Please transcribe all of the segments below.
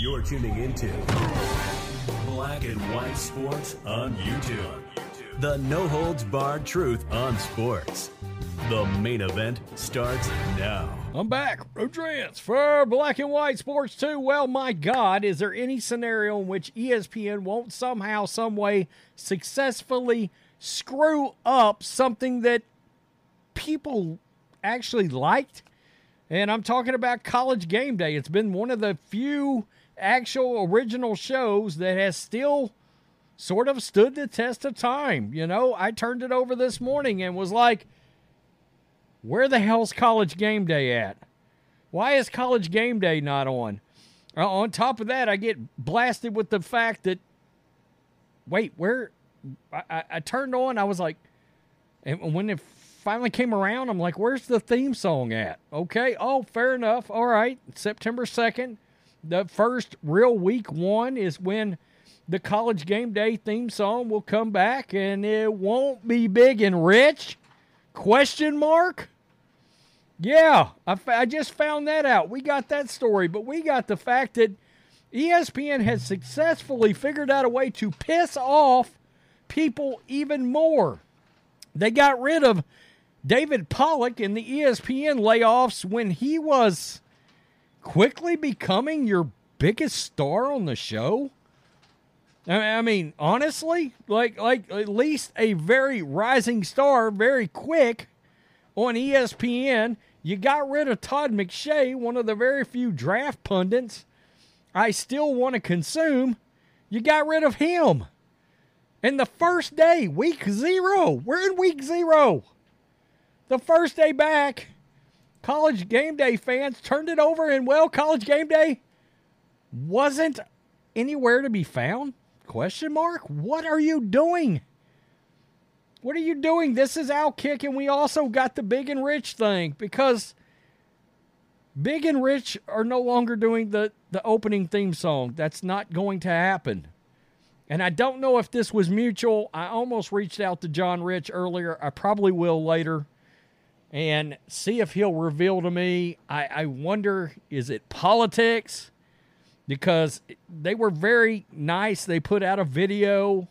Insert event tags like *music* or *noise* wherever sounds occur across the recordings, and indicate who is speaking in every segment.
Speaker 1: You're tuning into Black and White Sports on YouTube. The no holds barred truth on sports. The main event starts now.
Speaker 2: I'm back. Rodrance for Black and White Sports 2. Well, my God, is there any scenario in which ESPN won't somehow, some way successfully screw up something that people actually liked? And I'm talking about College Game Day. It's been one of the few actual original shows that has still sort of stood the test of time. You know, I turned it over this morning and was like, where the hell's college game day at? Why is college game day not on? Uh, on top of that, I get blasted with the fact that, wait, where? I, I, I turned on, I was like, and when it finally came around, I'm like, where's the theme song at? Okay, oh, fair enough. All right, September 2nd, the first real week one is when the college game day theme song will come back and it won't be big and rich question mark yeah I, just found that out we got that story but we got the fact that espn has successfully figured out a way to piss off people even more they got rid of david pollack in the espn layoffs when he was quickly becoming your biggest star on the show I mean- honestly, like like at least a very rising star, very quick on ESPN. You got rid of Todd McShay, one of the very few draft pundits I still want to consume. You got rid of him. And the first day, week zero, we're in week zero. The first day back, college game day fans turned it over, and well, college game day wasn't anywhere to be found? Question mark? What are you doing? What are you doing? This is Outkick, and we also got the Big and Rich thing because Big and Rich are no longer doing the, the opening theme song. That's not going to happen. And I don't know if this was mutual. I almost reached out to John Rich earlier. I probably will later and see if he'll reveal to me. I, I wonder is it politics? Because they were very nice. They put out a video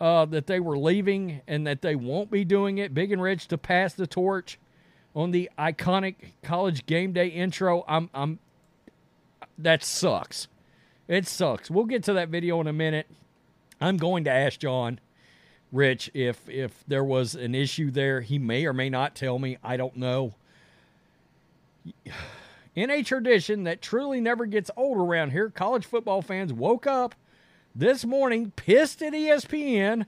Speaker 2: uh, that they were leaving and that they won't be doing it. Big and Rich to pass the torch on the iconic college game day intro. I'm, I'm, that sucks. It sucks. We'll get to that video in a minute. I'm going to ask John Rich if if there was an issue there. He may or may not tell me. I don't know. In a tradition that truly never gets old around here, college football fans woke up this morning pissed at ESPN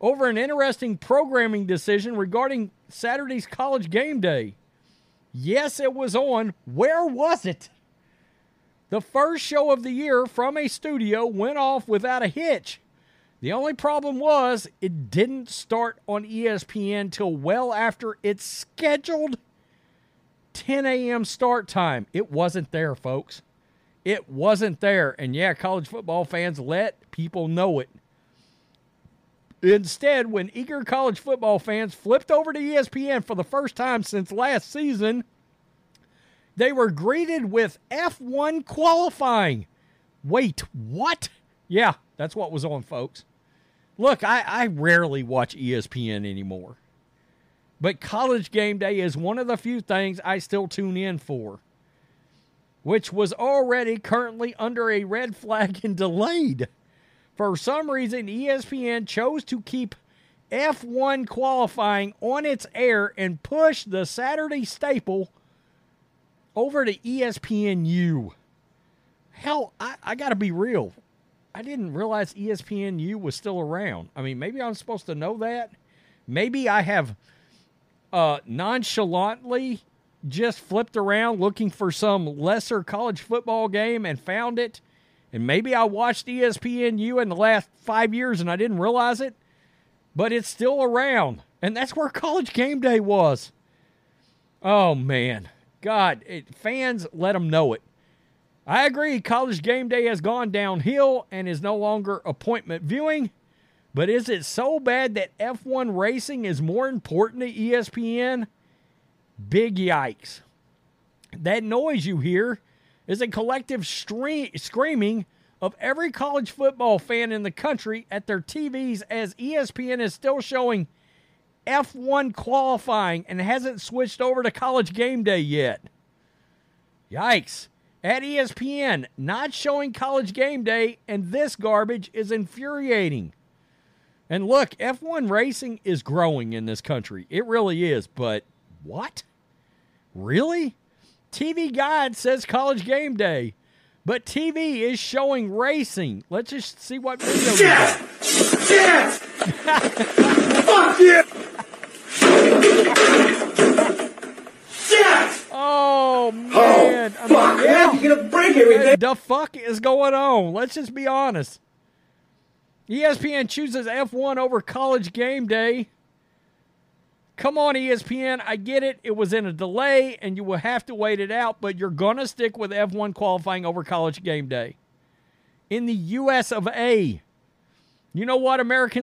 Speaker 2: over an interesting programming decision regarding Saturday's college game day. Yes, it was on. Where was it? The first show of the year from a studio went off without a hitch. The only problem was it didn't start on ESPN till well after its scheduled 10 a.m. start time. It wasn't there, folks. It wasn't there. And yeah, college football fans let people know it. Instead, when eager college football fans flipped over to ESPN for the first time since last season, they were greeted with F1 qualifying. Wait, what? Yeah, that's what was on, folks. Look, I, I rarely watch ESPN anymore. But college game day is one of the few things I still tune in for, which was already currently under a red flag and delayed. For some reason, ESPN chose to keep F1 qualifying on its air and push the Saturday staple over to ESPNU. Hell, I, I got to be real. I didn't realize ESPNU was still around. I mean, maybe I'm supposed to know that. Maybe I have uh, nonchalantly just flipped around looking for some lesser college football game and found it. And maybe I watched ESPNU in the last five years and I didn't realize it, but it's still around. And that's where college game day was. Oh, man. God, it, fans, let them know it. I agree, college game day has gone downhill and is no longer appointment viewing. But is it so bad that F1 racing is more important to ESPN? Big yikes. That noise you hear is a collective stre- screaming of every college football fan in the country at their TVs as ESPN is still showing F1 qualifying and hasn't switched over to college game day yet. Yikes. At ESPN, not showing college game day, and this garbage is infuriating. And look, F1 racing is growing in this country. It really is. But what? Really? TV Guide says college game day, but TV is showing racing. Let's just see what video we got.
Speaker 3: Yes! *laughs* Fuck you! Yes!
Speaker 2: Oh, oh man! I mean,
Speaker 3: Fuck!
Speaker 2: yeah.
Speaker 3: You're gonna break everything!
Speaker 2: the fuck is going on? Let's just be honest. ESPN chooses F1 over college game day. Come on, ESPN. I get it. It was in a delay and you will have to wait it out, but you're going to stick with F1 qualifying over college game day. In the US of A. You know what, American?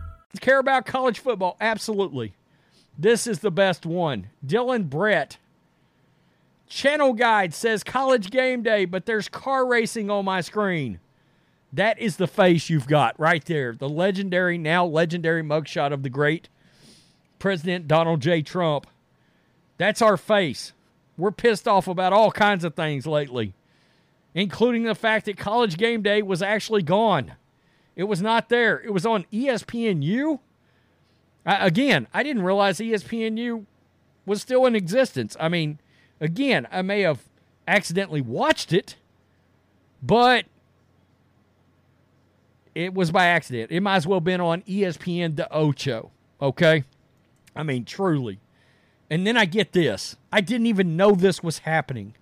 Speaker 2: Care about college football? Absolutely. This is the best one. Dylan Brett. Channel Guide says college game day, but there's car racing on my screen. That is the face you've got right there. The legendary, now legendary mugshot of the great President Donald J. Trump. That's our face. We're pissed off about all kinds of things lately, including the fact that college game day was actually gone. It was not there. It was on ESPNU. I, again, I didn't realize ESPNU was still in existence. I mean, again, I may have accidentally watched it, but it was by accident. It might as well have been on ESPN the Ocho. Okay? I mean, truly. And then I get this. I didn't even know this was happening.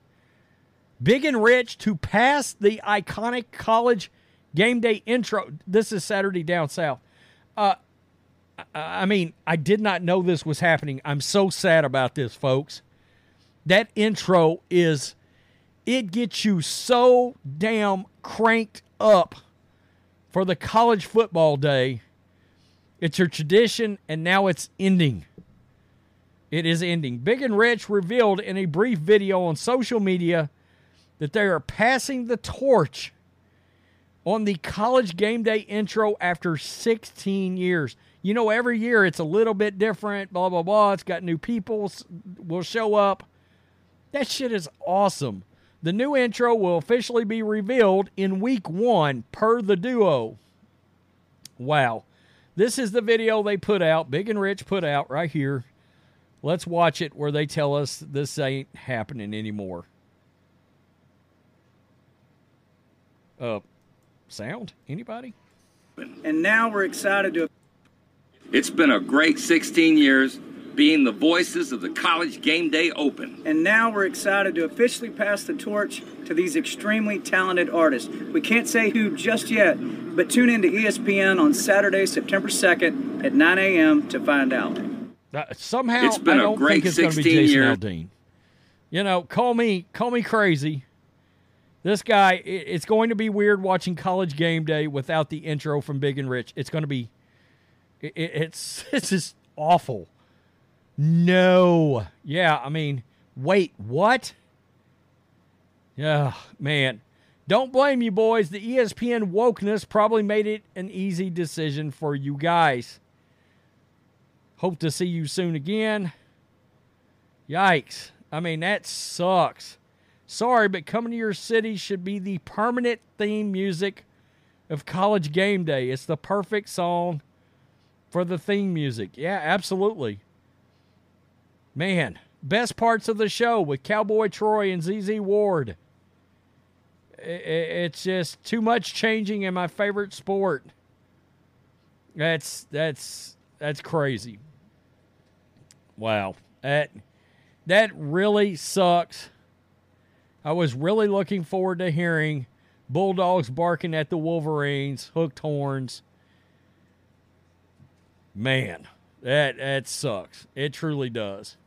Speaker 2: Big and Rich to pass the iconic college game day intro. This is Saturday down south. Uh, I mean, I did not know this was happening. I'm so sad about this, folks. That intro is, it gets you so damn cranked up for the college football day. It's your tradition, and now it's ending. It is ending. Big and Rich revealed in a brief video on social media that they are passing the torch on the college game day intro after 16 years. You know, every year it's a little bit different, blah, blah, blah. It's got new people will show up. That shit is awesome. The new intro will officially be revealed in week one per the duo. Wow. This is the video they put out, Big and Rich put out right here. Let's watch it where they tell us this ain't happening anymore. Uh, sound? Anybody?
Speaker 4: And now we're excited to
Speaker 5: It's been a great 16 years being the voices of the College Game Day Open.
Speaker 4: and now we're excited to officially pass the torch to these extremely talented artists. We can't say who just yet, but tune in to ESPN on Saturday, September 2nd at 9 a.m. to find out.
Speaker 2: Uh, somehow,
Speaker 5: It's been
Speaker 2: I
Speaker 5: a
Speaker 2: don't
Speaker 5: great
Speaker 2: think it's going to be
Speaker 5: 16
Speaker 2: Jason
Speaker 5: years.
Speaker 2: Aldean. You know, call me call me crazy. This guy, it's going to be weird watching College Game Day without the intro from Big and Rich. It's going to be, it, it- it's *laughs* it's just awful. No, yeah, I mean, wait, what? Yeah, man. Don't blame you, boys. The ESPN wokeness probably made it an easy decision for you guys. Hope to see you soon again. Yikes. I mean, that sucks. Sorry, but coming to your city should be the permanent theme music of college game day. It's the perfect song for the theme music. Yeah, absolutely. Man, best parts of the show with Cowboy Troy and ZZ Ward. It's just too much changing in my favorite sport. That's that's that's crazy. Wow. That that really sucks. I was really looking forward to hearing Bulldogs barking at the Wolverines, hooked horns. Man, that that sucks. It truly does.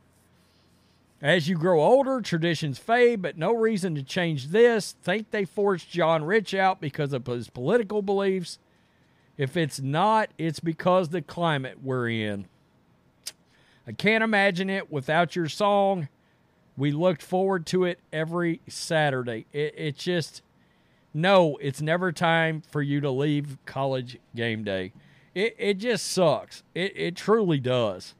Speaker 2: As you grow older, traditions fade, but no reason to change this. Think they forced John Rich out because of his political beliefs. If it's not, it's because the climate we're in. I can't imagine it without your song. We looked forward to it every Saturday. It, it just, no, it's never time for you to leave college game day. It, it just sucks. It, it truly does.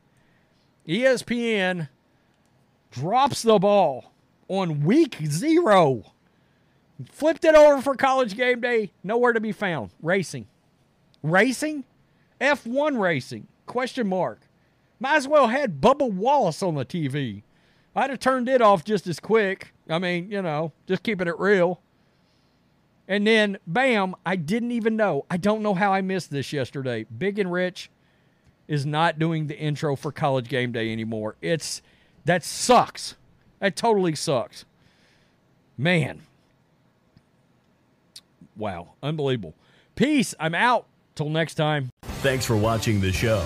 Speaker 2: ESPN drops the ball on week zero. Flipped it over for college game day. Nowhere to be found. Racing. Racing? F1 racing? Question mark. Might as well had Bubba Wallace on the TV. I'd have turned it off just as quick. I mean, you know, just keeping it real. And then, bam, I didn't even know. I don't know how I missed this yesterday. Big and Rich is not doing the intro for college game day anymore. It's that sucks. That totally sucks. Man. Wow. Unbelievable. Peace. I'm out. Till next time.
Speaker 1: Thanks for watching the show.